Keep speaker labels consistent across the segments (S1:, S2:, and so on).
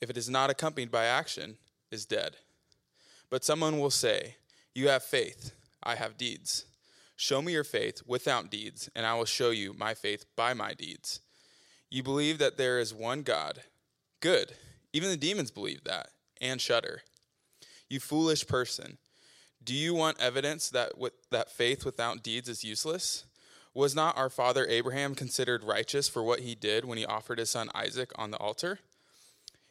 S1: if it is not accompanied by action, is dead. But someone will say, You have faith, I have deeds. Show me your faith without deeds, and I will show you my faith by my deeds. You believe that there is one God. Good. Even the demons believe that and shudder. You foolish person. Do you want evidence that, with, that faith without deeds is useless? Was not our father Abraham considered righteous for what he did when he offered his son Isaac on the altar?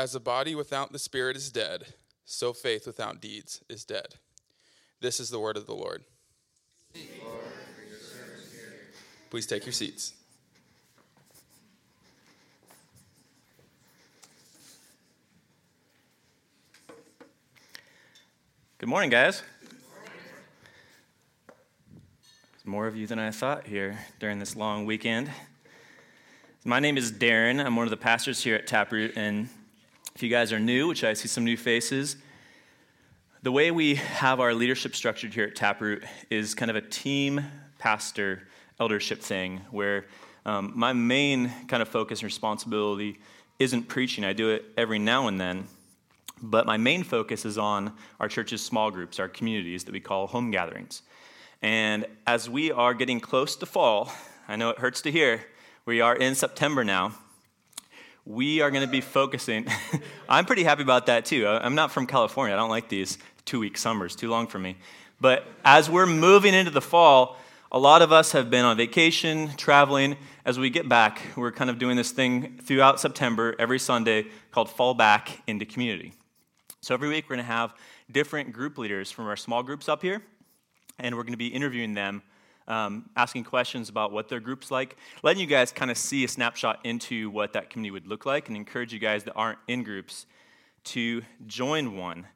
S1: As the body without the spirit is dead, so faith without deeds is dead. This is the word of the Lord. Please take your seats.
S2: Good morning, guys. There's more of you than I thought here during this long weekend. My name is Darren. I'm one of the pastors here at Taproot. And if you guys are new, which I see some new faces, the way we have our leadership structured here at Taproot is kind of a team pastor eldership thing where um, my main kind of focus and responsibility isn't preaching. I do it every now and then. But my main focus is on our church's small groups, our communities that we call home gatherings. And as we are getting close to fall, I know it hurts to hear, we are in September now. We are going to be focusing. I'm pretty happy about that too. I'm not from California. I don't like these two week summers, too long for me. But as we're moving into the fall, a lot of us have been on vacation, traveling. As we get back, we're kind of doing this thing throughout September, every Sunday, called Fall Back into Community. So every week we're going to have different group leaders from our small groups up here, and we're going to be interviewing them, um, asking questions about what their group's like, letting you guys kind of see a snapshot into what that community would look like, and encourage you guys that aren't in groups to join one.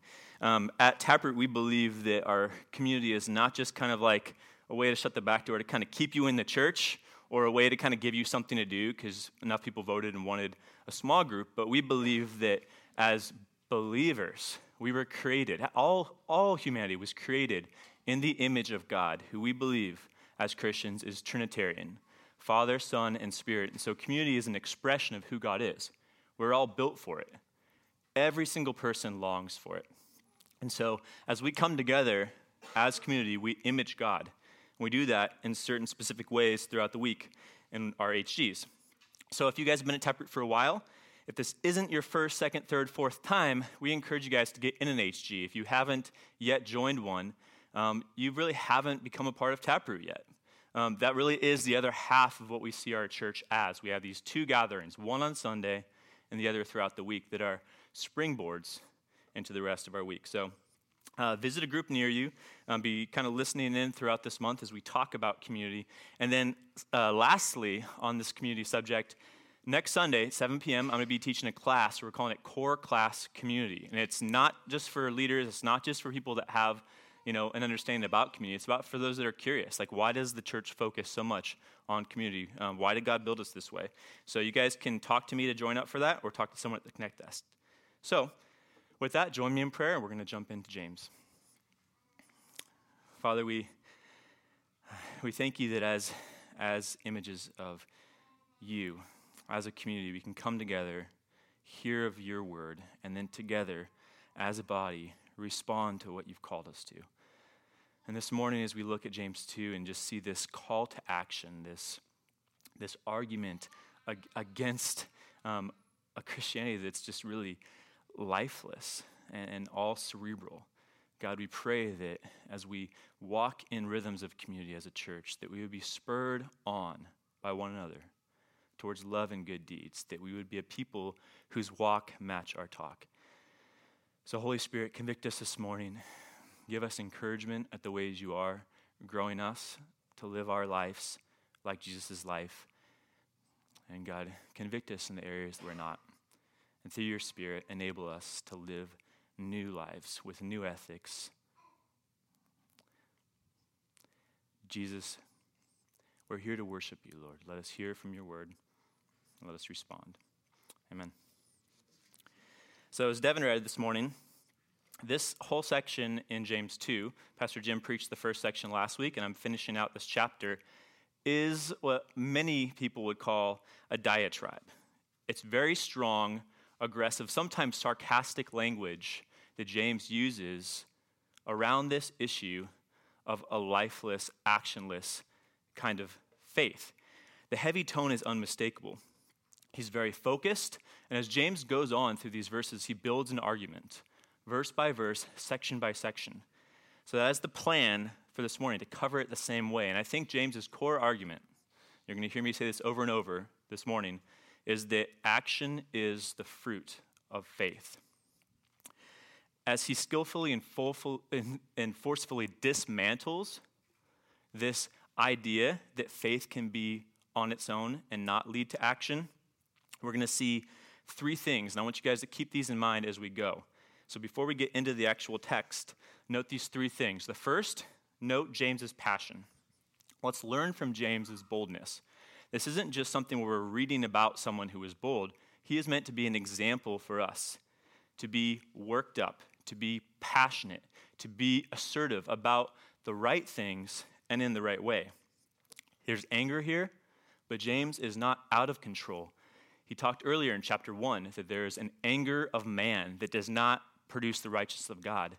S2: Um, at Taproot, we believe that our community is not just kind of like a way to shut the back door to kind of keep you in the church or a way to kind of give you something to do because enough people voted and wanted a small group, but we believe that as believers. We were created, all, all humanity was created in the image of God, who we believe as Christians is Trinitarian Father, Son, and Spirit. And so community is an expression of who God is. We're all built for it. Every single person longs for it. And so as we come together as community, we image God. We do that in certain specific ways throughout the week in our HGs. So if you guys have been at Taproot for a while, if this isn't your first, second, third, fourth time, we encourage you guys to get in an HG. If you haven't yet joined one, um, you really haven't become a part of Taproot yet. Um, that really is the other half of what we see our church as. We have these two gatherings, one on Sunday and the other throughout the week, that are springboards into the rest of our week. So, uh, visit a group near you. Um, be kind of listening in throughout this month as we talk about community. And then, uh, lastly, on this community subject, Next Sunday, 7 p.m., I'm going to be teaching a class. We're calling it Core Class Community. And it's not just for leaders, it's not just for people that have you know, an understanding about community. It's about for those that are curious. Like, why does the church focus so much on community? Um, why did God build us this way? So, you guys can talk to me to join up for that or talk to someone at the Connect Desk. So, with that, join me in prayer and we're going to jump into James. Father, we, we thank you that as, as images of you, as a community, we can come together, hear of your word, and then together, as a body, respond to what you've called us to. And this morning, as we look at James 2 and just see this call to action, this, this argument ag- against um, a Christianity that's just really lifeless and, and all cerebral. God, we pray that as we walk in rhythms of community as a church, that we would be spurred on by one another towards love and good deeds, that we would be a people whose walk match our talk. So, Holy Spirit, convict us this morning. Give us encouragement at the ways you are growing us to live our lives like Jesus' life. And God, convict us in the areas that we're not. And through your Spirit, enable us to live new lives with new ethics. Jesus, we're here to worship you, Lord. Let us hear from your word and let us respond. Amen. So, as Devin read this morning, this whole section in James 2, Pastor Jim preached the first section last week, and I'm finishing out this chapter, is what many people would call a diatribe. It's very strong, aggressive, sometimes sarcastic language that James uses around this issue of a lifeless, actionless kind of faith. The heavy tone is unmistakable. He's very focused, and as James goes on through these verses, he builds an argument, verse by verse, section by section. So that is the plan for this morning, to cover it the same way. And I think James's core argument, you're going to hear me say this over and over this morning, is that action is the fruit of faith. As he skillfully and, full, and forcefully dismantles this idea that faith can be on its own and not lead to action, we're going to see three things. And I want you guys to keep these in mind as we go. So before we get into the actual text, note these three things. The first, note James's passion. Let's learn from James's boldness. This isn't just something where we're reading about someone who is bold. He is meant to be an example for us, to be worked up, to be passionate, to be assertive about the right things and in the right way. There's anger here, but James is not out of control. He talked earlier in chapter 1 that there is an anger of man that does not produce the righteousness of God.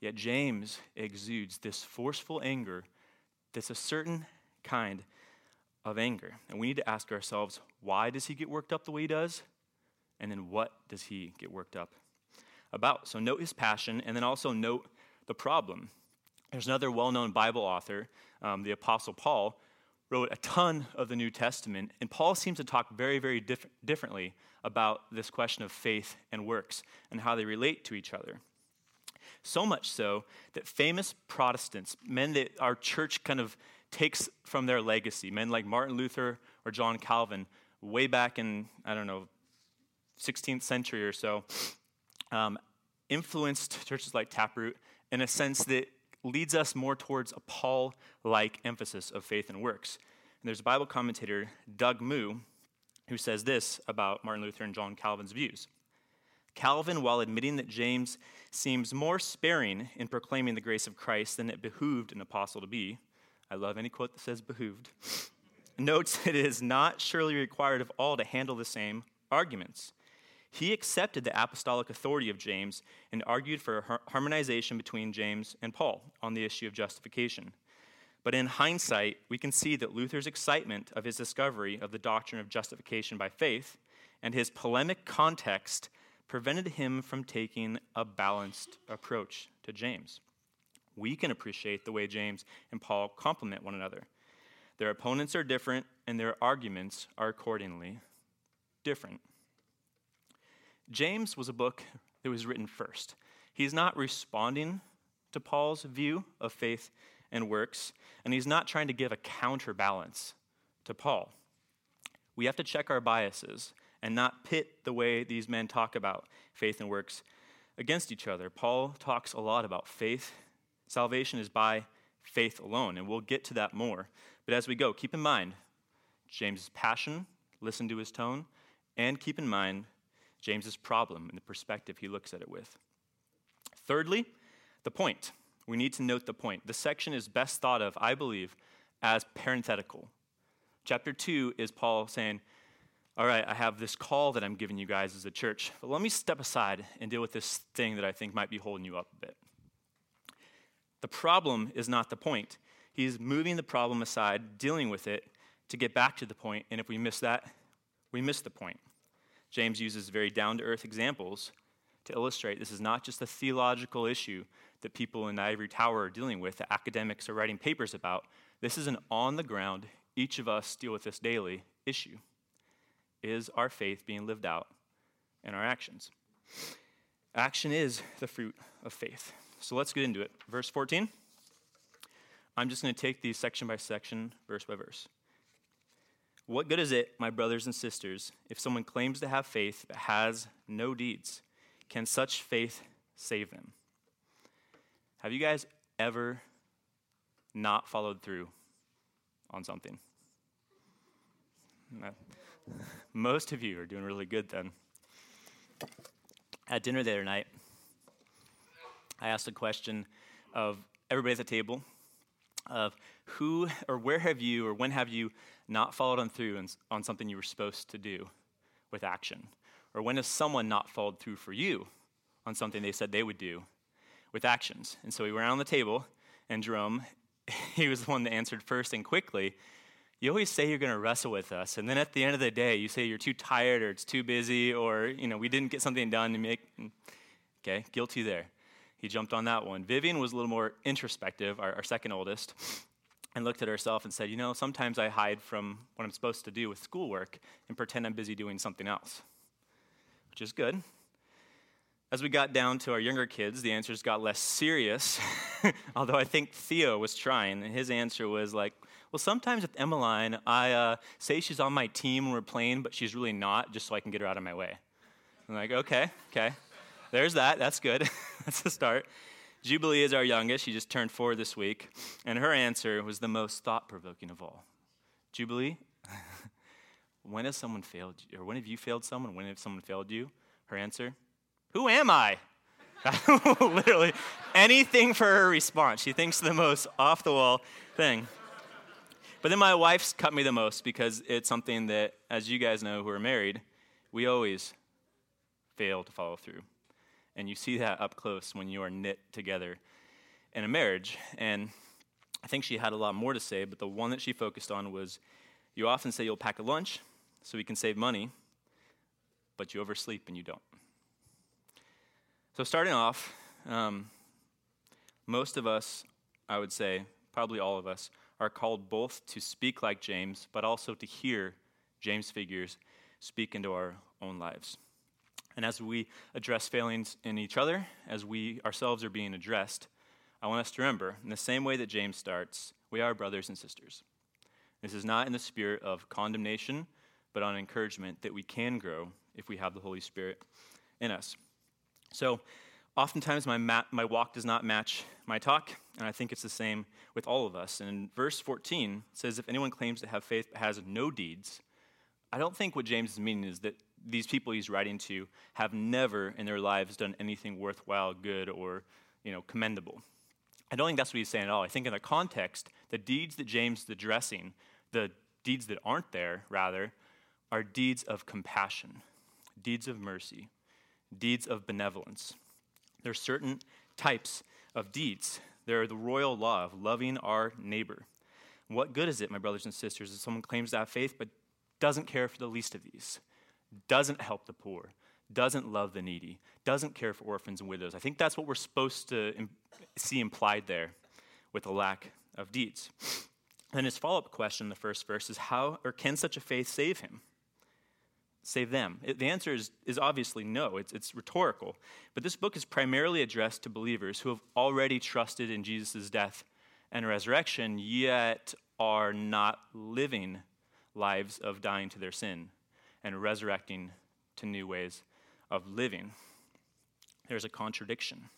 S2: Yet James exudes this forceful anger that's a certain kind of anger. And we need to ask ourselves why does he get worked up the way he does? And then what does he get worked up about? So note his passion and then also note the problem. There's another well known Bible author, um, the Apostle Paul, wrote a ton of the New Testament, and Paul seems to talk very, very diff- differently about this question of faith and works and how they relate to each other. So much so that famous Protestants, men that our church kind of takes from their legacy, men like Martin Luther or John Calvin, way back in, I don't know, 16th century or so, um, influenced churches like Taproot in a sense that leads us more towards a Paul like emphasis of faith and works. And there's a Bible commentator, Doug Moo, who says this about Martin Luther and John Calvin's views. Calvin, while admitting that James seems more sparing in proclaiming the grace of Christ than it behooved an apostle to be, I love any quote that says behooved, notes it is not surely required of all to handle the same arguments. He accepted the apostolic authority of James and argued for harmonization between James and Paul on the issue of justification. But in hindsight, we can see that Luther's excitement of his discovery of the doctrine of justification by faith and his polemic context prevented him from taking a balanced approach to James. We can appreciate the way James and Paul complement one another. Their opponents are different, and their arguments are accordingly different. James was a book that was written first. He's not responding to Paul's view of faith and works, and he's not trying to give a counterbalance to Paul. We have to check our biases and not pit the way these men talk about faith and works against each other. Paul talks a lot about faith. Salvation is by faith alone, and we'll get to that more. But as we go, keep in mind James's passion, listen to his tone, and keep in mind James's problem and the perspective he looks at it with. Thirdly, the point. We need to note the point. The section is best thought of, I believe, as parenthetical. Chapter 2 is Paul saying, All right, I have this call that I'm giving you guys as a church, but let me step aside and deal with this thing that I think might be holding you up a bit. The problem is not the point. He's moving the problem aside, dealing with it to get back to the point, and if we miss that, we miss the point. James uses very down to earth examples to illustrate this is not just a theological issue that people in the ivory tower are dealing with, that academics are writing papers about. This is an on the ground, each of us deal with this daily issue. Is our faith being lived out in our actions? Action is the fruit of faith. So let's get into it. Verse 14. I'm just going to take these section by section, verse by verse. What good is it, my brothers and sisters, if someone claims to have faith but has no deeds? Can such faith save them? Have you guys ever not followed through on something? Most of you are doing really good then. At dinner the other night, I asked a question of everybody at the table of who or where have you or when have you not followed on through on something you were supposed to do with action? Or when has someone not followed through for you on something they said they would do with actions? And so we went around the table, and Jerome, he was the one that answered first and quickly. You always say you're going to wrestle with us, and then at the end of the day, you say you're too tired or it's too busy or you know we didn't get something done to make. Okay, guilty there. He jumped on that one. Vivian was a little more introspective, our, our second oldest, and looked at herself and said, You know, sometimes I hide from what I'm supposed to do with schoolwork and pretend I'm busy doing something else, which is good. As we got down to our younger kids, the answers got less serious, although I think Theo was trying, and his answer was like, well, sometimes with Emmeline, I uh, say she's on my team when we're playing, but she's really not, just so I can get her out of my way. I'm like, okay, okay. There's that. That's good. That's the start. Jubilee is our youngest. She just turned four this week. And her answer was the most thought provoking of all. Jubilee, when has someone failed you? Or when have you failed someone? When have someone failed you? Her answer, Who am I? Literally anything for her response. She thinks the most off the wall thing. But then my wife's cut me the most because it's something that, as you guys know who are married, we always fail to follow through. And you see that up close when you are knit together in a marriage. And I think she had a lot more to say, but the one that she focused on was you often say you'll pack a lunch so we can save money, but you oversleep and you don't. So, starting off, um, most of us, I would say, probably all of us, are called both to speak like James, but also to hear James' figures speak into our own lives. And as we address failings in each other, as we ourselves are being addressed, I want us to remember, in the same way that James starts, we are brothers and sisters. This is not in the spirit of condemnation, but on encouragement that we can grow if we have the Holy Spirit in us. So, oftentimes my, ma- my walk does not match my talk, and I think it's the same with all of us. And in verse 14, it says, If anyone claims to have faith but has no deeds, I don't think what James is meaning is that these people he's writing to have never in their lives done anything worthwhile, good, or you know, commendable. I don't think that's what he's saying at all. I think in the context, the deeds that James is addressing, the deeds that aren't there, rather, are deeds of compassion, deeds of mercy, deeds of benevolence. There are certain types of deeds. There are the royal law of loving our neighbor. What good is it, my brothers and sisters, if someone claims to have faith but doesn't care for the least of these? Doesn't help the poor, doesn't love the needy, doesn't care for orphans and widows. I think that's what we're supposed to see implied there with a lack of deeds. And his follow up question in the first verse is how or can such a faith save him? Save them? It, the answer is, is obviously no. It's, it's rhetorical. But this book is primarily addressed to believers who have already trusted in Jesus' death and resurrection, yet are not living lives of dying to their sin and resurrecting to new ways of living. There's a contradiction.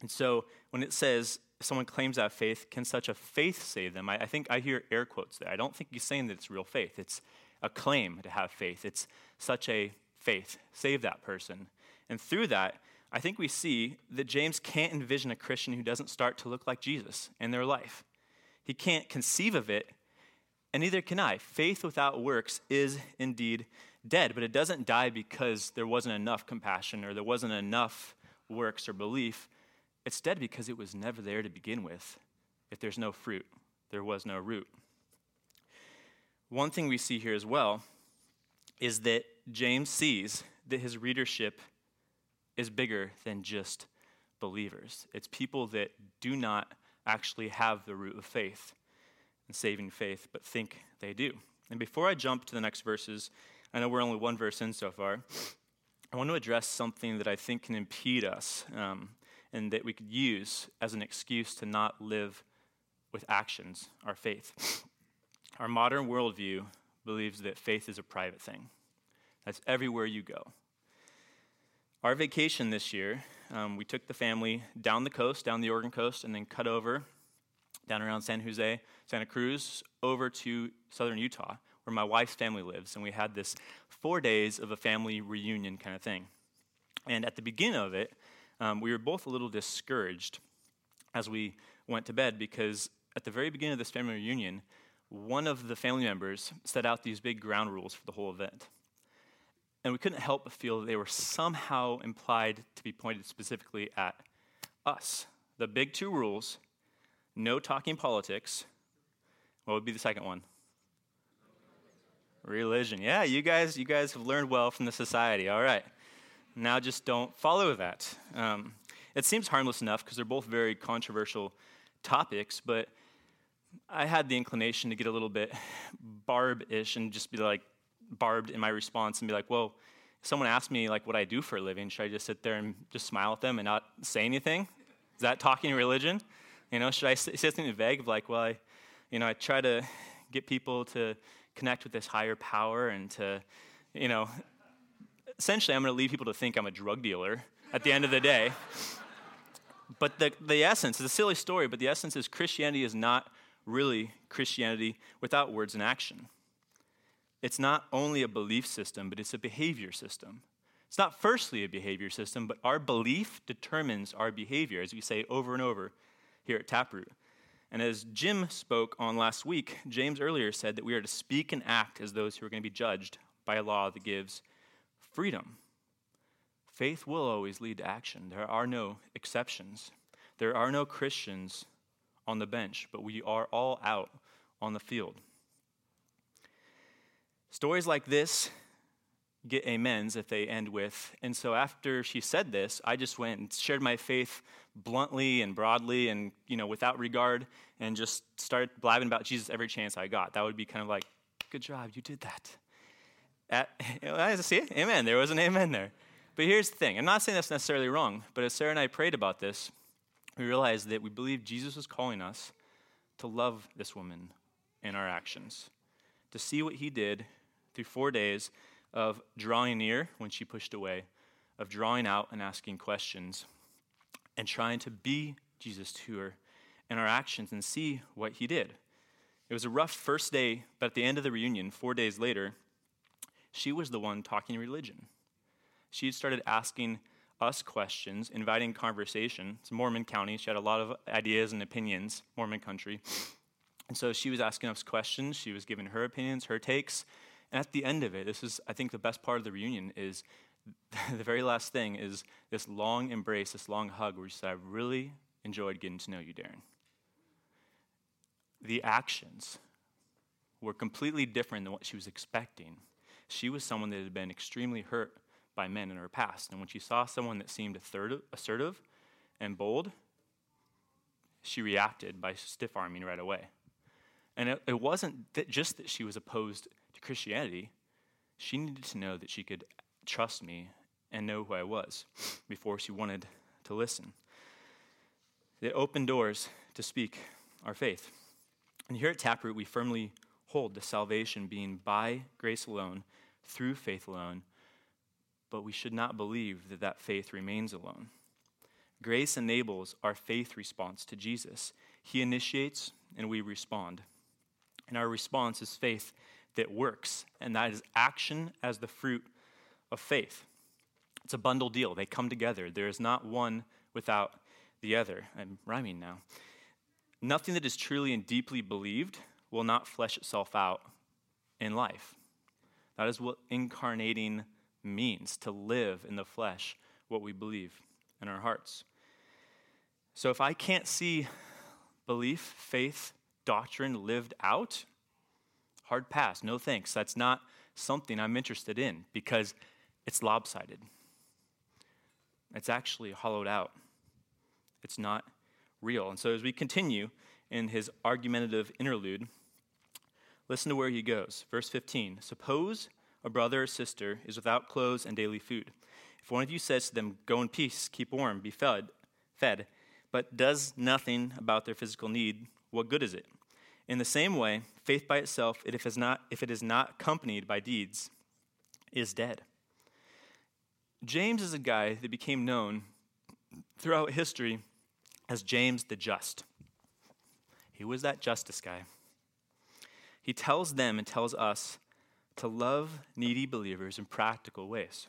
S2: And so when it says someone claims that faith, can such a faith save them? I, I, think I hear air quotes there. I don't think he's saying that it's real faith. It's a claim to have faith. It's such a faith. Save that person. And through that, I think we see that James can't envision a Christian who doesn't start to look like Jesus in their life. He can't conceive of it and neither can I. Faith without works is indeed dead, but it doesn't die because there wasn't enough compassion or there wasn't enough works or belief. It's dead because it was never there to begin with. If there's no fruit, there was no root. One thing we see here as well is that James sees that his readership is bigger than just believers. It's people that do not actually have the root of faith and saving faith, but think they do. And before I jump to the next verses, I know we're only one verse in so far. I want to address something that I think can impede us um, and that we could use as an excuse to not live with actions our faith. Our modern worldview believes that faith is a private thing, that's everywhere you go. Our vacation this year, um, we took the family down the coast, down the Oregon coast, and then cut over down around San Jose, Santa Cruz, over to southern Utah, where my wife's family lives. And we had this four days of a family reunion kind of thing. And at the beginning of it, um, we were both a little discouraged as we went to bed because at the very beginning of this family reunion, one of the family members set out these big ground rules for the whole event. And we couldn't help but feel that they were somehow implied to be pointed specifically at us. The big two rules no talking politics. What would be the second one? Religion. Yeah, you guys, you guys have learned well from the society. All right. Now just don't follow that. Um, it seems harmless enough because they're both very controversial topics, but I had the inclination to get a little bit barb-ish and just be like barbed in my response and be like, well, if someone asks me like what I do for a living, should I just sit there and just smile at them and not say anything? Is that talking religion? You know, should I say something vague of like, well, I, you know, I try to get people to connect with this higher power and to, you know, essentially I'm going to lead people to think I'm a drug dealer at the end of the day. but the, the essence, it's a silly story, but the essence is Christianity is not really Christianity without words and action. It's not only a belief system, but it's a behavior system. It's not firstly a behavior system, but our belief determines our behavior, as we say over and over here at Taproot. And as Jim spoke on last week, James earlier said that we are to speak and act as those who are going to be judged by a law that gives freedom. Faith will always lead to action. There are no exceptions. There are no Christians on the bench, but we are all out on the field. Stories like this get amens if they end with. And so after she said this, I just went and shared my faith bluntly and broadly and, you know, without regard and just started blabbing about Jesus every chance I got. That would be kind of like, good job, you did that. At, I see? Amen. There was an amen there. But here's the thing I'm not saying that's necessarily wrong, but as Sarah and I prayed about this, we realized that we believe Jesus was calling us to love this woman in our actions, to see what he did through four days of drawing near when she pushed away, of drawing out and asking questions, and trying to be Jesus to her in our actions and see what he did. It was a rough first day, but at the end of the reunion, four days later, she was the one talking religion. She had started asking us questions, inviting conversation. It's Mormon County. She had a lot of ideas and opinions, Mormon country. And so she was asking us questions. She was giving her opinions, her takes. And at the end of it, this is, I think, the best part of the reunion is the very last thing is this long embrace, this long hug where she said, I really enjoyed getting to know you, Darren. The actions were completely different than what she was expecting. She was someone that had been extremely hurt by men in her past. And when she saw someone that seemed assertive and bold, she reacted by stiff arming right away. And it, it wasn't that just that she was opposed to Christianity, she needed to know that she could trust me and know who I was before she wanted to listen. It opened doors to speak our faith. And here at Taproot, we firmly hold the salvation being by grace alone, through faith alone, but we should not believe that that faith remains alone. Grace enables our faith response to Jesus. He initiates and we respond. And our response is faith that works, and that is action as the fruit of faith. It's a bundle deal, they come together. There is not one without the other. I'm rhyming now. Nothing that is truly and deeply believed will not flesh itself out in life. That is what incarnating means to live in the flesh what we believe in our hearts. So if I can't see belief, faith, doctrine lived out, hard pass, no thanks. That's not something I'm interested in because it's lopsided. It's actually hollowed out. It's not real. And so as we continue in his argumentative interlude, listen to where he goes. Verse 15 Suppose a brother or sister is without clothes and daily food. If one of you says to them, Go in peace, keep warm, be fed, fed, but does nothing about their physical need, what good is it? In the same way, faith by itself, if it is not, if it is not accompanied by deeds, is dead. James is a guy that became known throughout history as James the Just. He was that justice guy. He tells them and tells us to love needy believers in practical ways.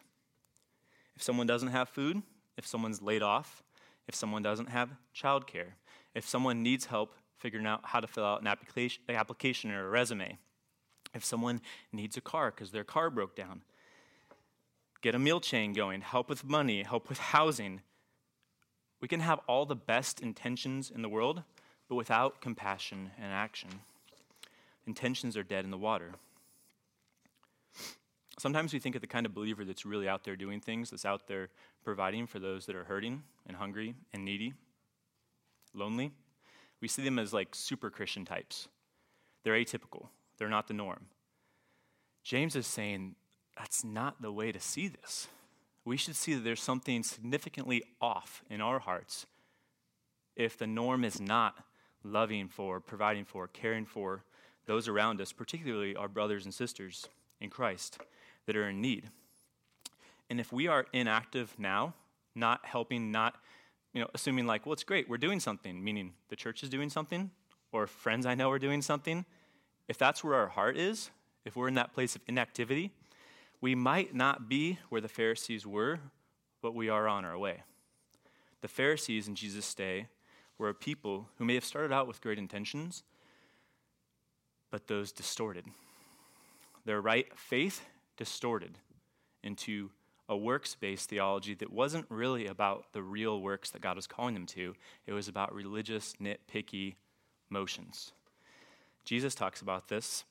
S2: If someone doesn't have food, if someone's laid off, if someone doesn't have childcare, if someone needs help figuring out how to fill out an application, application or a resume, if someone needs a car because their car broke down, get a meal chain going, help with money, help with housing. We can have all the best intentions in the world, but without compassion and action. Intentions are dead in the water. Sometimes we think of the kind of believer that's really out there doing things, that's out there providing for those that are hurting and hungry and needy, lonely. We see them as like super Christian types. They're atypical, they're not the norm. James is saying that's not the way to see this. We should see that there's something significantly off in our hearts if the norm is not loving for, providing for, caring for those around us, particularly our brothers and sisters in Christ that are in need. And if we are inactive now, not helping, not you know, assuming like, well, it's great, we're doing something, meaning the church is doing something, or friends I know are doing something, if that's where our heart is, if we're in that place of inactivity, we might not be where the Pharisees were, but we are on our way. The Pharisees in Jesus' day were a people who may have started out with great intentions, but those distorted. Their right faith distorted into a works based theology that wasn't really about the real works that God was calling them to. It was about religious, nitpicky motions. Jesus talks about this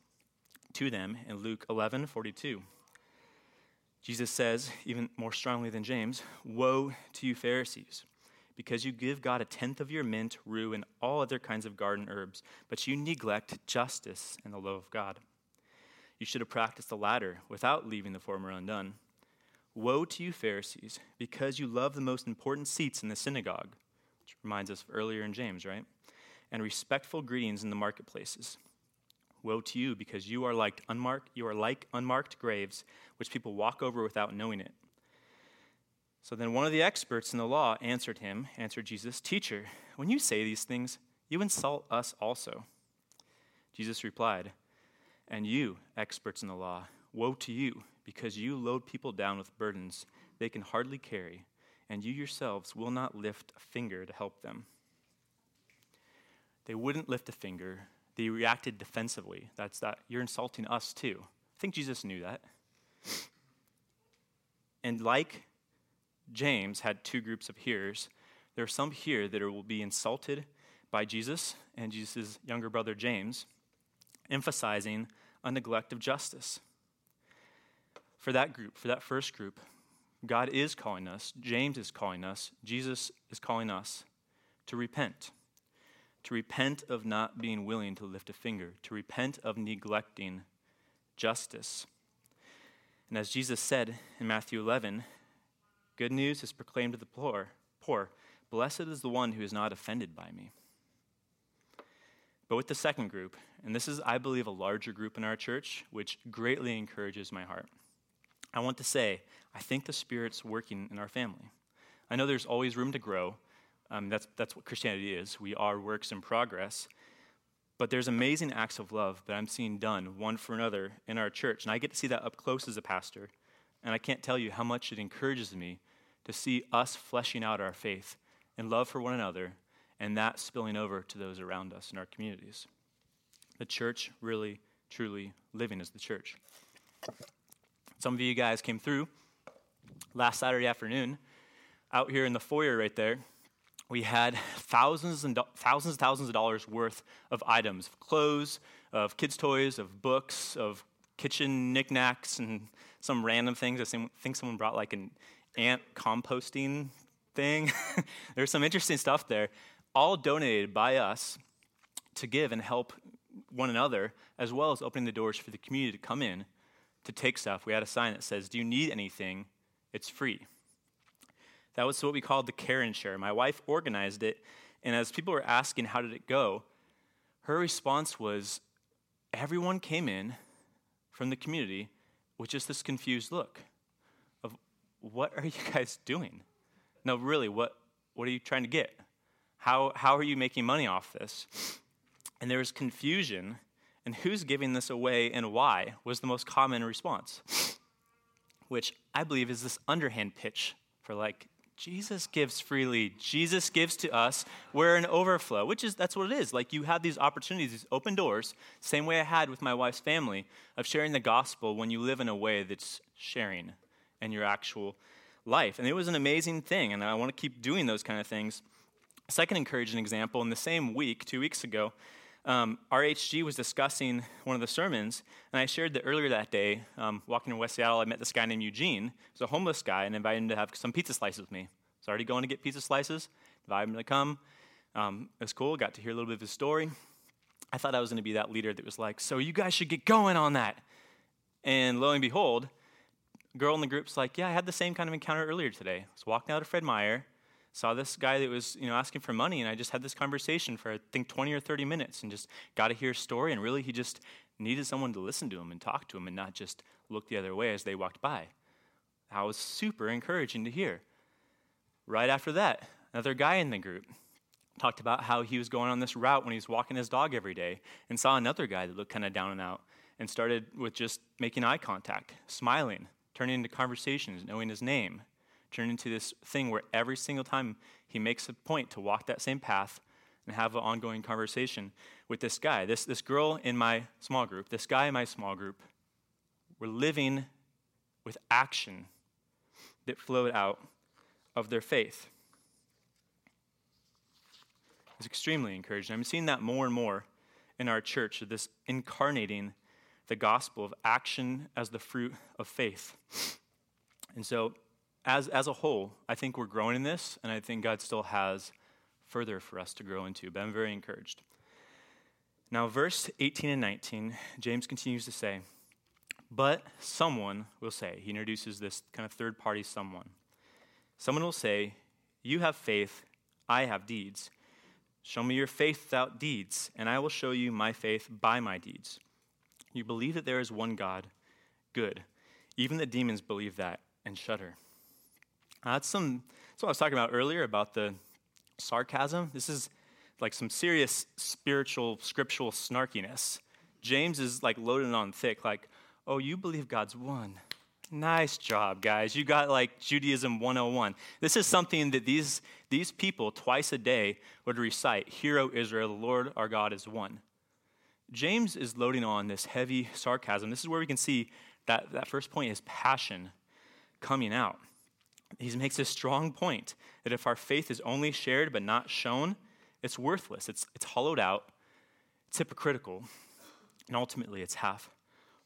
S2: to them in Luke 11 42. Jesus says, even more strongly than James, Woe to you, Pharisees, because you give God a tenth of your mint, rue, and all other kinds of garden herbs, but you neglect justice and the love of God. You should have practiced the latter without leaving the former undone. Woe to you, Pharisees, because you love the most important seats in the synagogue, which reminds us of earlier in James, right? And respectful greetings in the marketplaces. Woe to you, because you are like unmarked, you are like unmarked graves, which people walk over without knowing it. So then one of the experts in the law answered him, answered Jesus, Teacher, when you say these things, you insult us also. Jesus replied, And you, experts in the law, woe to you, because you load people down with burdens they can hardly carry, and you yourselves will not lift a finger to help them. They wouldn't lift a finger they reacted defensively. That's that you're insulting us too. I think Jesus knew that. And like James had two groups of hearers, there are some here that will be insulted by Jesus and Jesus' younger brother James, emphasizing a neglect of justice. For that group, for that first group, God is calling us, James is calling us, Jesus is calling us to repent to repent of not being willing to lift a finger, to repent of neglecting justice. And as Jesus said in Matthew 11, good news is proclaimed to the poor, poor. Blessed is the one who is not offended by me. But with the second group, and this is, I believe, a larger group in our church, which greatly encourages my heart. I want to say, I think the Spirit's working in our family. I know there's always room to grow, um, that's, that's what Christianity is. We are works in progress. But there's amazing acts of love that I'm seeing done one for another in our church. And I get to see that up close as a pastor. And I can't tell you how much it encourages me to see us fleshing out our faith and love for one another and that spilling over to those around us in our communities. The church really, truly living as the church. Some of you guys came through last Saturday afternoon out here in the foyer right there we had thousands and do- thousands and thousands of dollars worth of items of clothes, of kids' toys, of books, of kitchen knickknacks, and some random things. I think someone brought like an ant composting thing. There's some interesting stuff there, all donated by us to give and help one another, as well as opening the doors for the community to come in to take stuff. We had a sign that says, Do you need anything? It's free. That was what we called the care and share. My wife organized it, and as people were asking, How did it go? Her response was, Everyone came in from the community with just this confused look of, What are you guys doing? No, really, what, what are you trying to get? How, how are you making money off this? And there was confusion, and who's giving this away and why was the most common response, which I believe is this underhand pitch for like, Jesus gives freely. Jesus gives to us. We're an overflow, which is that's what it is. Like you have these opportunities, these open doors, same way I had with my wife's family, of sharing the gospel when you live in a way that's sharing in your actual life. And it was an amazing thing, and I want to keep doing those kind of things. Second encouraging example, in the same week, two weeks ago, um, our HG was discussing one of the sermons, and I shared that earlier that day, um, walking in West Seattle, I met this guy named Eugene. He's a homeless guy, and invited him to have some pizza slices with me. I was already going to get pizza slices, invited him to come. Um, it was cool, got to hear a little bit of his story. I thought I was going to be that leader that was like, so you guys should get going on that. And lo and behold, girl in the group's like, yeah, I had the same kind of encounter earlier today. I was walking out of Fred Meyer, saw this guy that was you know asking for money and i just had this conversation for i think 20 or 30 minutes and just got to hear a story and really he just needed someone to listen to him and talk to him and not just look the other way as they walked by. That was super encouraging to hear. Right after that another guy in the group talked about how he was going on this route when he was walking his dog every day and saw another guy that looked kind of down and out and started with just making eye contact smiling turning into conversations knowing his name turn into this thing where every single time he makes a point to walk that same path and have an ongoing conversation with this guy, this, this girl in my small group, this guy in my small group, were living with action that flowed out of their faith. It's extremely encouraging. I'm seeing that more and more in our church, this incarnating the gospel of action as the fruit of faith. And so as, as a whole, I think we're growing in this, and I think God still has further for us to grow into, but I'm very encouraged. Now, verse 18 and 19, James continues to say, But someone will say, he introduces this kind of third party someone. Someone will say, You have faith, I have deeds. Show me your faith without deeds, and I will show you my faith by my deeds. You believe that there is one God, good. Even the demons believe that and shudder. That's some. That's what I was talking about earlier about the sarcasm. This is like some serious spiritual, scriptural snarkiness. James is like loaded on thick, like, oh, you believe God's one. Nice job, guys. You got like Judaism 101. This is something that these, these people twice a day would recite Hear, O Israel, the Lord our God is one. James is loading on this heavy sarcasm. This is where we can see that, that first point is passion coming out he makes a strong point that if our faith is only shared but not shown, it's worthless, it's, it's hollowed out, it's hypocritical, and ultimately it's half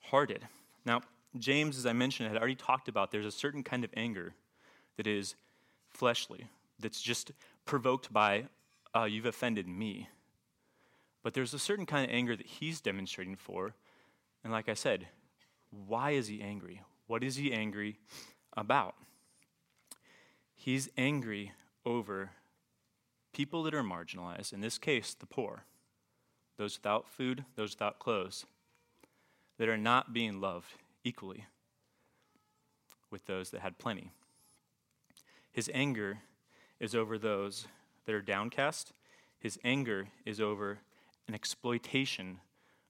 S2: hearted. Now, James, as I mentioned, had already talked about there's a certain kind of anger that is fleshly, that's just provoked by, uh, you've offended me. But there's a certain kind of anger that he's demonstrating for. And like I said, why is he angry? What is he angry about? He's angry over people that are marginalized, in this case, the poor, those without food, those without clothes, that are not being loved equally with those that had plenty. His anger is over those that are downcast. His anger is over an exploitation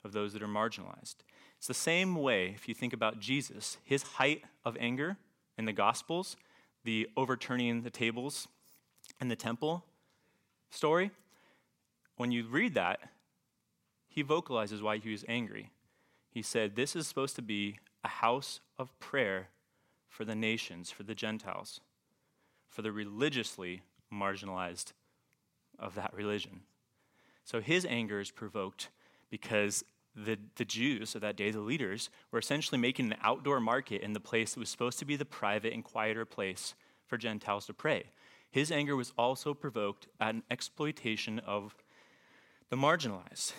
S2: of those that are marginalized. It's the same way if you think about Jesus, his height of anger in the Gospels the overturning the tables in the temple story, when you read that, he vocalizes why he was angry. He said, This is supposed to be a house of prayer for the nations, for the Gentiles, for the religiously marginalized of that religion. So his anger is provoked because the, the Jews of that day, the leaders, were essentially making an outdoor market in the place that was supposed to be the private and quieter place for Gentiles to pray. His anger was also provoked at an exploitation of the marginalized.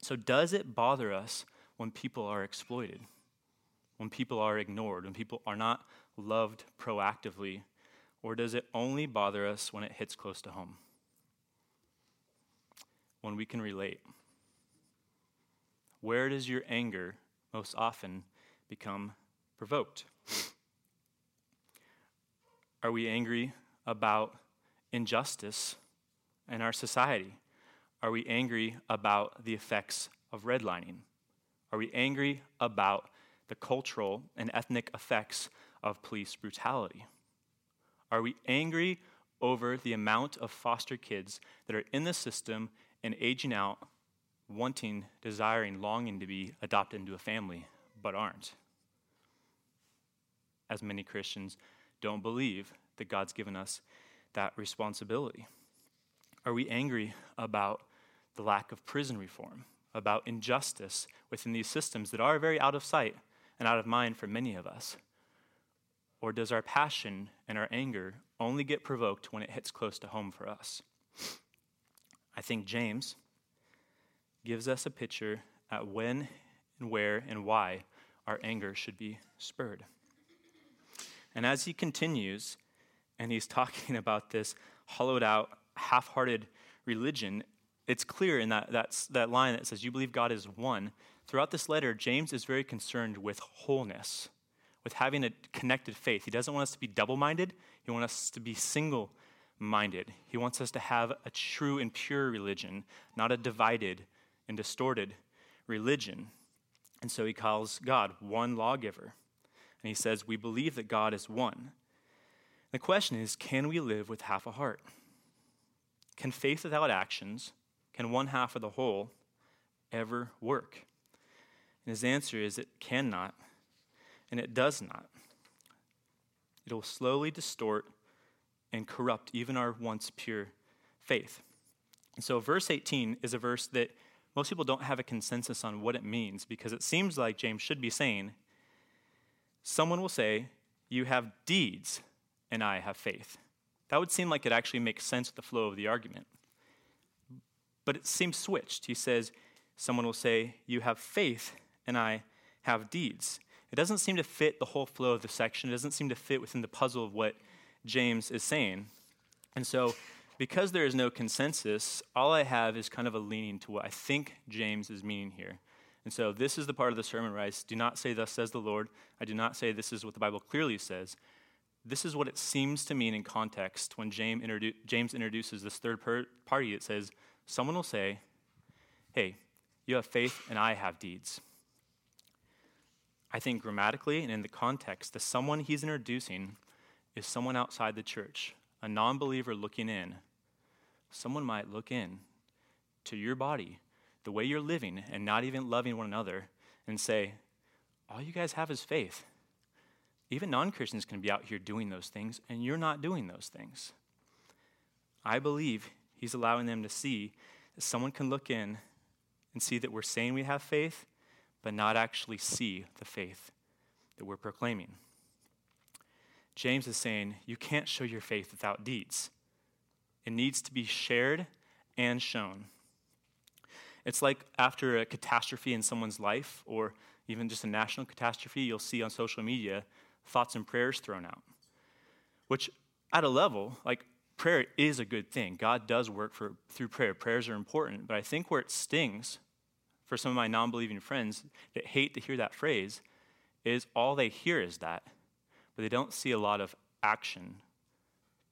S2: So, does it bother us when people are exploited, when people are ignored, when people are not loved proactively, or does it only bother us when it hits close to home? When we can relate? Where does your anger most often become provoked? Are we angry about injustice in our society? Are we angry about the effects of redlining? Are we angry about the cultural and ethnic effects of police brutality? Are we angry over the amount of foster kids that are in the system and aging out, wanting, desiring, longing to be adopted into a family, but aren't? As many Christians don't believe that God's given us that responsibility. Are we angry about the lack of prison reform, about injustice within these systems that are very out of sight and out of mind for many of us? Or does our passion and our anger only get provoked when it hits close to home for us? I think James gives us a picture at when and where and why our anger should be spurred. And as he continues, and he's talking about this hollowed out, half hearted religion, it's clear in that, that, that line that says, You believe God is one. Throughout this letter, James is very concerned with wholeness, with having a connected faith. He doesn't want us to be double minded, he wants us to be single minded. He wants us to have a true and pure religion, not a divided and distorted religion. And so he calls God one lawgiver. And he says, We believe that God is one. The question is can we live with half a heart? Can faith without actions, can one half of the whole ever work? And his answer is it cannot, and it does not. It will slowly distort and corrupt even our once pure faith. And so, verse 18 is a verse that most people don't have a consensus on what it means because it seems like James should be saying, Someone will say, You have deeds, and I have faith. That would seem like it actually makes sense with the flow of the argument. But it seems switched. He says, Someone will say, You have faith, and I have deeds. It doesn't seem to fit the whole flow of the section. It doesn't seem to fit within the puzzle of what James is saying. And so, because there is no consensus, all I have is kind of a leaning to what I think James is meaning here. And so, this is the part of the sermon where I do not say, Thus says the Lord. I do not say this is what the Bible clearly says. This is what it seems to mean in context when James, introdu- James introduces this third per- party. It says, Someone will say, Hey, you have faith and I have deeds. I think grammatically and in the context, the someone he's introducing is someone outside the church, a non believer looking in. Someone might look in to your body, the way you're living, and not even loving one another, and say, All you guys have is faith. Even non Christians can be out here doing those things, and you're not doing those things. I believe he's allowing them to see that someone can look in and see that we're saying we have faith, but not actually see the faith that we're proclaiming. James is saying you can't show your faith without deeds. It needs to be shared and shown. It's like after a catastrophe in someone's life, or even just a national catastrophe, you'll see on social media thoughts and prayers thrown out. Which, at a level, like prayer is a good thing. God does work for, through prayer. Prayers are important. But I think where it stings for some of my non believing friends that hate to hear that phrase is all they hear is that but they don't see a lot of action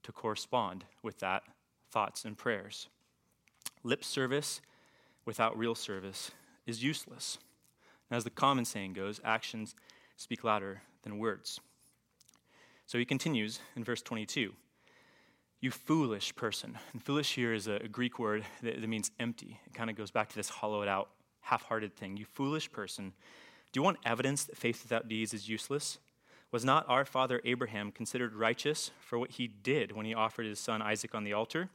S2: to correspond with that thoughts and prayers. Lip service without real service is useless. As the common saying goes, actions speak louder than words. So he continues in verse 22 You foolish person. And foolish here is a, Greek word that, that means empty. It kind of goes back to this hollowed out, half hearted thing. You foolish person. Do you want evidence that faith without deeds is useless? Was not our father Abraham considered righteous for what he did when he offered his son Isaac on the altar?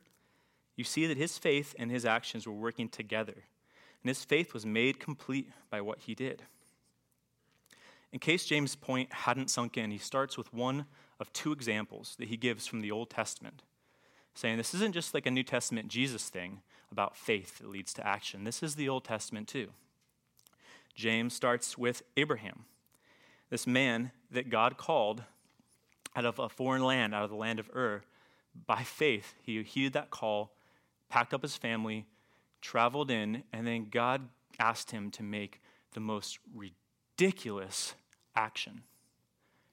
S2: You see that his faith and his actions were working together, and his faith was made complete by what he did. In case James' point hadn't sunk in, he starts with one of two examples that he gives from the Old Testament, saying this isn't just like a New Testament Jesus thing about faith that leads to action. This is the Old Testament too. James starts with Abraham, this man that God called out of a foreign land, out of the land of Ur. By faith, he heeded that call, packed up his family, traveled in, and then God asked him to make the most ridiculous action.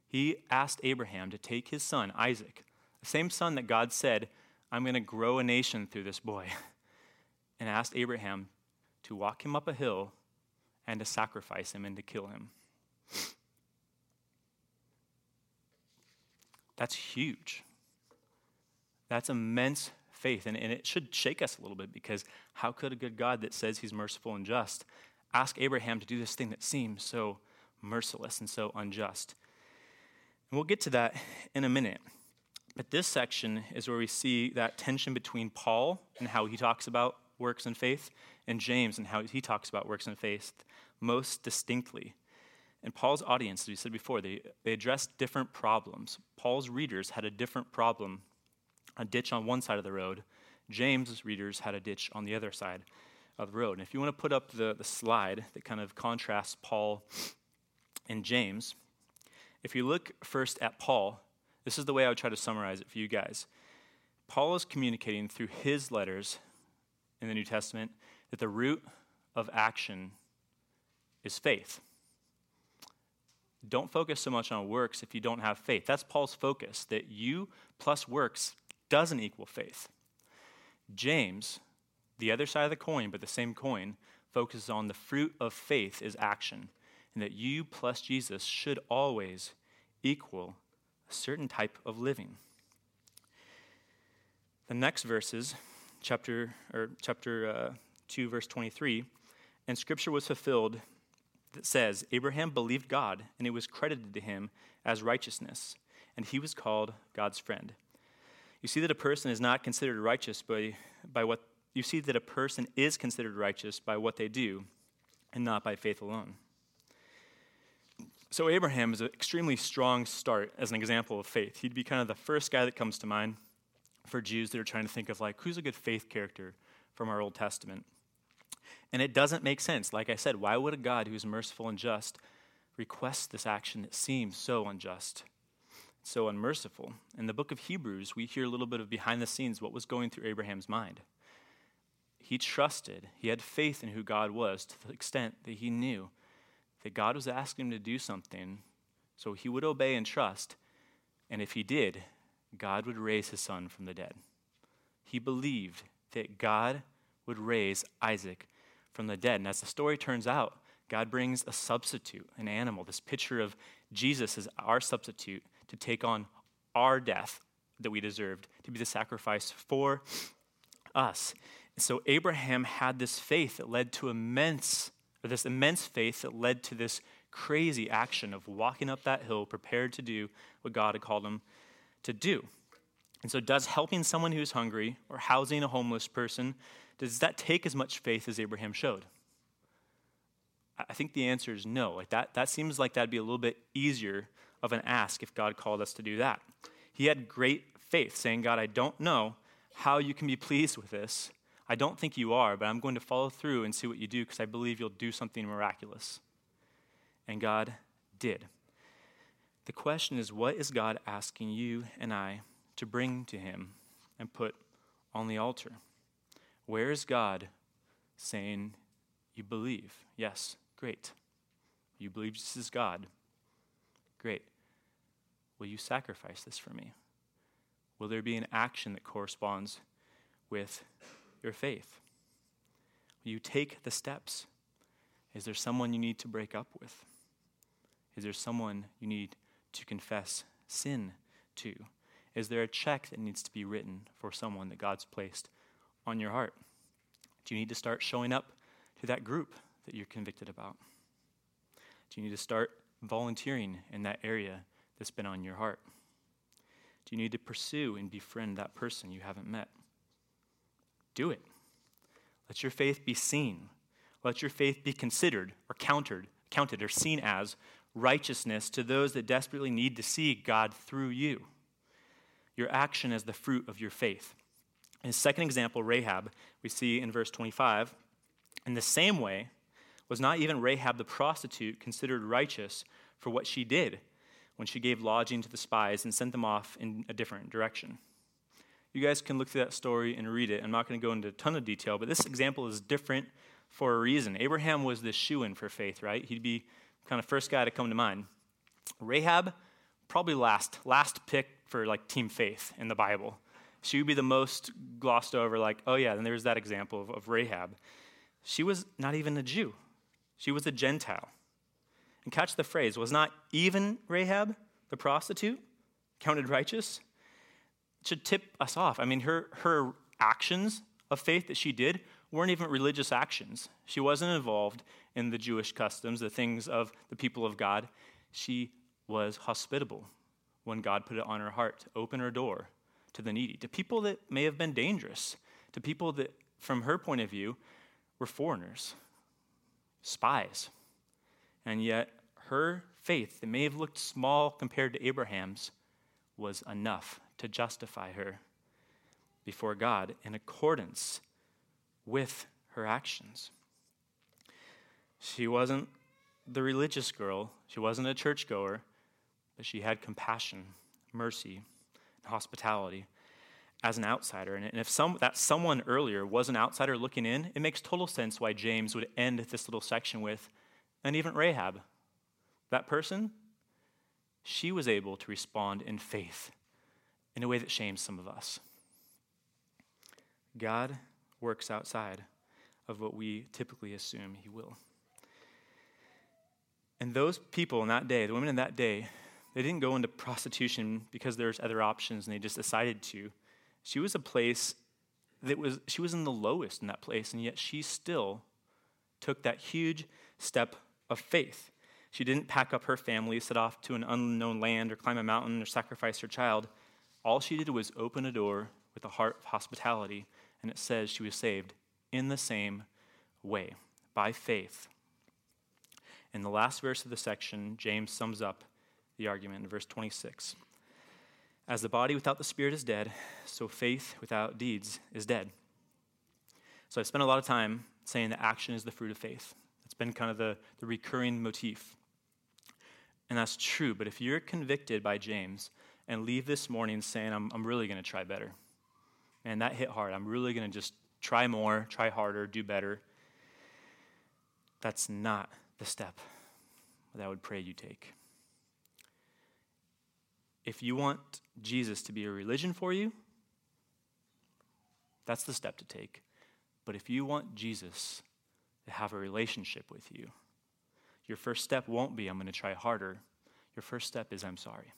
S2: He asked Abraham to take his son, Isaac, the same son that God said, I'm going to grow a nation through this boy, and asked Abraham to walk him up a hill and to sacrifice him and to kill him. That's huge. That's immense faith. And, and it should shake us a little bit because how could a good God that says he's merciful and just ask Abraham to do this thing that seems so merciless and so unjust? And we'll get to that in a minute. But this section is where we see that tension between Paul and how he talks about works and faith, and James and how he talks about works and faith most distinctly. And Paul's audience, as we said before, they, they addressed different problems. Paul's readers had a different problem a ditch on one side of the road. James' readers had a ditch on the other side of the road. And if you want to put up the, the slide that kind of contrasts Paul and James, if you look first at Paul, this is the way I would try to summarize it for you guys. Paul is communicating through his letters in the New Testament that the root of action is faith. Don't focus so much on works if you don't have faith. That's Paul's focus, that you plus works doesn't equal faith. James, the other side of the coin, but the same coin, focuses on the fruit of faith is action, and that you plus Jesus should always equal a certain type of living. The next verses, chapter or chapter uh, 2 verse 23, and scripture was fulfilled that says, Abraham believed God, and it was credited to him as righteousness, and he was called God's friend. You see that a person is not considered righteous by, by what you see that a person is considered righteous by what they do and not by faith alone. So Abraham is an extremely strong start as an example of faith. He'd be kind of the first guy that comes to mind for Jews that are trying to think of like who's a good faith character from our Old Testament. And it doesn't make sense. Like I said, why would a God who's merciful and just request this action that seems so unjust, so unmerciful? In the book of Hebrews, we hear a little bit of behind the scenes what was going through Abraham's mind. He trusted, he had faith in who God was to the extent that he knew that God was asking him to do something, so he would obey and trust. And if he did, God would raise his son from the dead. He believed that God would raise Isaac from the dead. And as the story turns out, God brings a substitute, an animal, this picture of Jesus as our substitute to take on our death that we deserved, to be the sacrifice for us. So Abraham had this faith that led to immense, or this immense faith that led to this crazy action of walking up that hill prepared to do what God had called him to do. And so, does helping someone who's hungry or housing a homeless person does that take as much faith as Abraham showed? I think the answer is no. Like that, that seems like that'd be a little bit easier of an ask if God called us to do that. He had great faith, saying, God, I don't know how you can be pleased with this. I don't think you are, but I'm going to follow through and see what you do because I believe you'll do something miraculous. And God did. The question is, what is God asking you and I to bring to Him and put on the altar? Where is God saying, You believe? Yes, great. You believe Jesus is God? Great. Will you sacrifice this for me? Will there be an action that corresponds with your faith? Will you take the steps? Is there someone you need to break up with? Is there someone you need to confess sin to? Is there a check that needs to be written for someone that God's placed on your heart? Do you need to start showing up to that group that you're convicted about? Do you need to start volunteering in that area that's been on your heart? Do you need to pursue and befriend that person you haven't met? Do it. Let your faith be seen. Let your faith be considered or countered, counted or seen as righteousness to those that desperately need to see God through you. Your action is the fruit of your faith. In his second example, Rahab, we see in verse 25, in the same way, was not even Rahab the prostitute considered righteous for what she did when she gave lodging to the spies and sent them off in a different direction? You guys can look through that story and read it. I'm not going to go into a ton of detail, but this example is different for a reason. Abraham was the shoe in for faith, right? He'd be kind of first guy to come to mind. Rahab, probably last, last pick for like team faith in the Bible. She would be the most glossed over, like, oh yeah, then there's that example of, of Rahab. She was not even a Jew, she was a Gentile. And catch the phrase was not even Rahab, the prostitute, counted righteous? It should tip us off. I mean, her, her actions of faith that she did weren't even religious actions. She wasn't involved in the Jewish customs, the things of the people of God. She was hospitable when God put it on her heart to open her door to the needy, to people that may have been dangerous, to people that, from her point of view, were foreigners, spies. And yet, her faith, that may have looked small compared to Abraham's, was enough to justify her before God in accordance with her actions. She wasn't the religious girl, she wasn't a churchgoer, but she had compassion, mercy, and hospitality as an outsider. And if some, that someone earlier was an outsider looking in, it makes total sense why James would end this little section with, and even Rahab. That person, she was able to respond in faith in a way that shames some of us. God works outside of what we typically assume he will. And those people in that day, the women in that day, they didn't go into prostitution because there's other options and they just decided to. She was a place that was, she was in the lowest in that place, and yet she still took that huge step of faith. She didn't pack up her family, set off to an unknown land, or climb a mountain, or sacrifice her child. All she did was open a door with a heart of hospitality, and it says she was saved in the same way, by faith. In the last verse of the section, James sums up the argument in verse 26. As the body without the spirit is dead, so faith without deeds is dead. So I've spent a lot of time saying that action is the fruit of faith. It's been kind of the, the recurring motif. And that's true, but if you're convicted by James and leave this morning saying, I'm, I'm really going to try better, and that hit hard, I'm really going to just try more, try harder, do better, that's not the step that I would pray you take. If you want Jesus to be a religion for you, that's the step to take. But if you want Jesus to have a relationship with you, your first step won't be, I'm going to try harder. Your first step is, I'm sorry.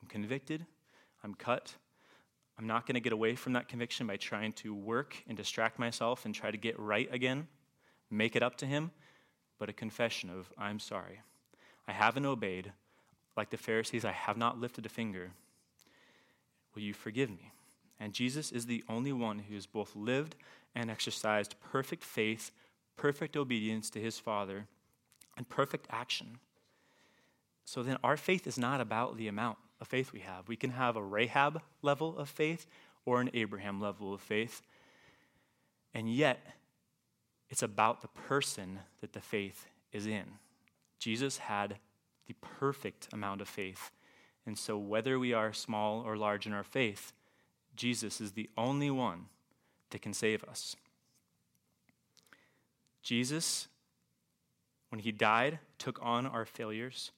S2: I'm convicted. I'm cut. I'm not going to get away from that conviction by trying to work and distract myself and try to get right again, make it up to Him, but a confession of, I'm sorry. I haven't obeyed. Like the Pharisees, I have not lifted a finger. Will you forgive me? And Jesus is the only one who has both lived and exercised perfect faith, perfect obedience to his Father, and perfect action. So then, our faith is not about the amount of faith we have. We can have a Rahab level of faith or an Abraham level of faith. And yet, it's about the person that the faith is in. Jesus had the perfect amount of faith. And so, whether we are small or large in our faith, Jesus is the only one that can save us. Jesus, when he died, took on our failures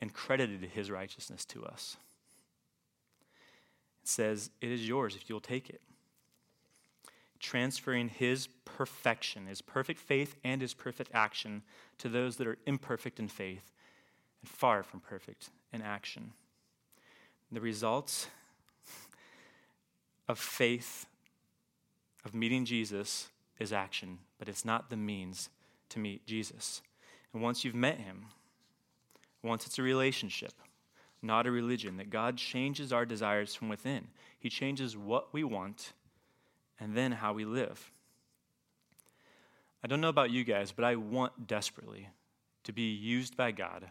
S2: and credited his righteousness to us. It says, It is yours if you'll take it. Transferring his perfection, his perfect faith, and his perfect action to those that are imperfect in faith and far from perfect in action. The results of faith, of meeting Jesus, is action, but it's not the means to meet Jesus. And once you've met him, once it's a relationship, not a religion, that God changes our desires from within. He changes what we want and then how we live. I don't know about you guys, but I want desperately to be used by God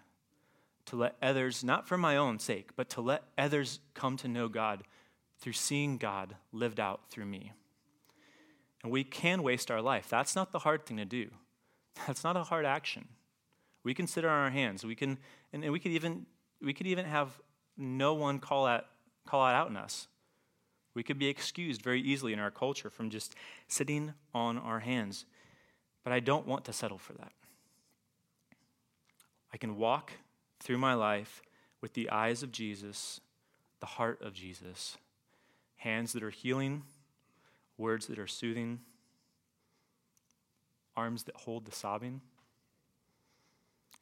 S2: to let others, not for my own sake, but to let others come to know God through seeing God lived out through me. And we can waste our life. That's not the hard thing to do. That's not a hard action. We can sit on our hands. We can, and, we could even, we could even have no one call out, call it out in us. We could be excused very easily in our culture from just sitting on our hands. But I don't want to settle for that. I can walk through my life with the eyes of Jesus, the heart of Jesus, hands that are healing, words that are soothing, arms that hold the sobbing,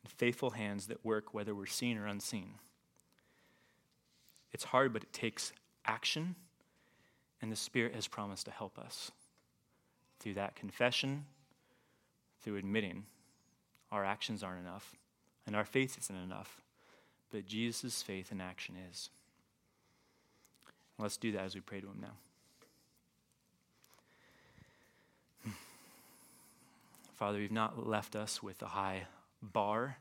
S2: and faithful hands that work whether we're seen or unseen. It's hard, but it takes action, and the Spirit has promised to help us through that confession, through admitting our actions aren't enough and our faith isn't enough, but Jesus' faith in action is. Let's do that as we pray to Him now. Father, you've not left us with a high bar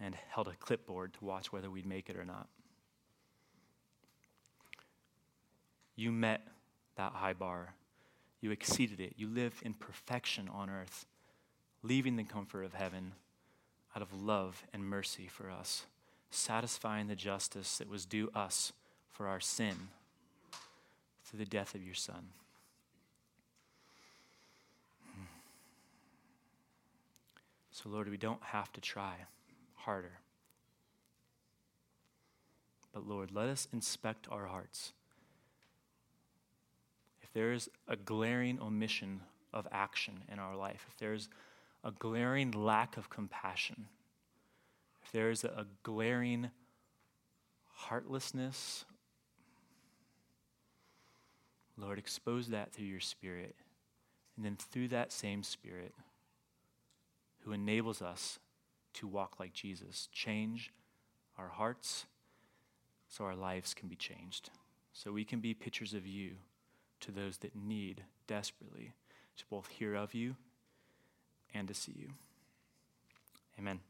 S2: and held a clipboard to watch whether we'd make it or not. You met that high bar. You exceeded it. You lived in perfection on earth leaving the comfort of heaven out of love and mercy for us, satisfying the justice that was due us for our sin through the death of your Son. So, Lord, we don't have to try harder. But, Lord, let us inspect our hearts. If there is a glaring omission of action in our life, if there's a glaring lack of compassion, if there is a glaring heartlessness, Lord, expose that through your Spirit. And then through that same Spirit, who enables us to walk like Jesus, change our hearts so our lives can be changed. So we can be pictures of you to those that need desperately to both hear of you and to see you. Amen.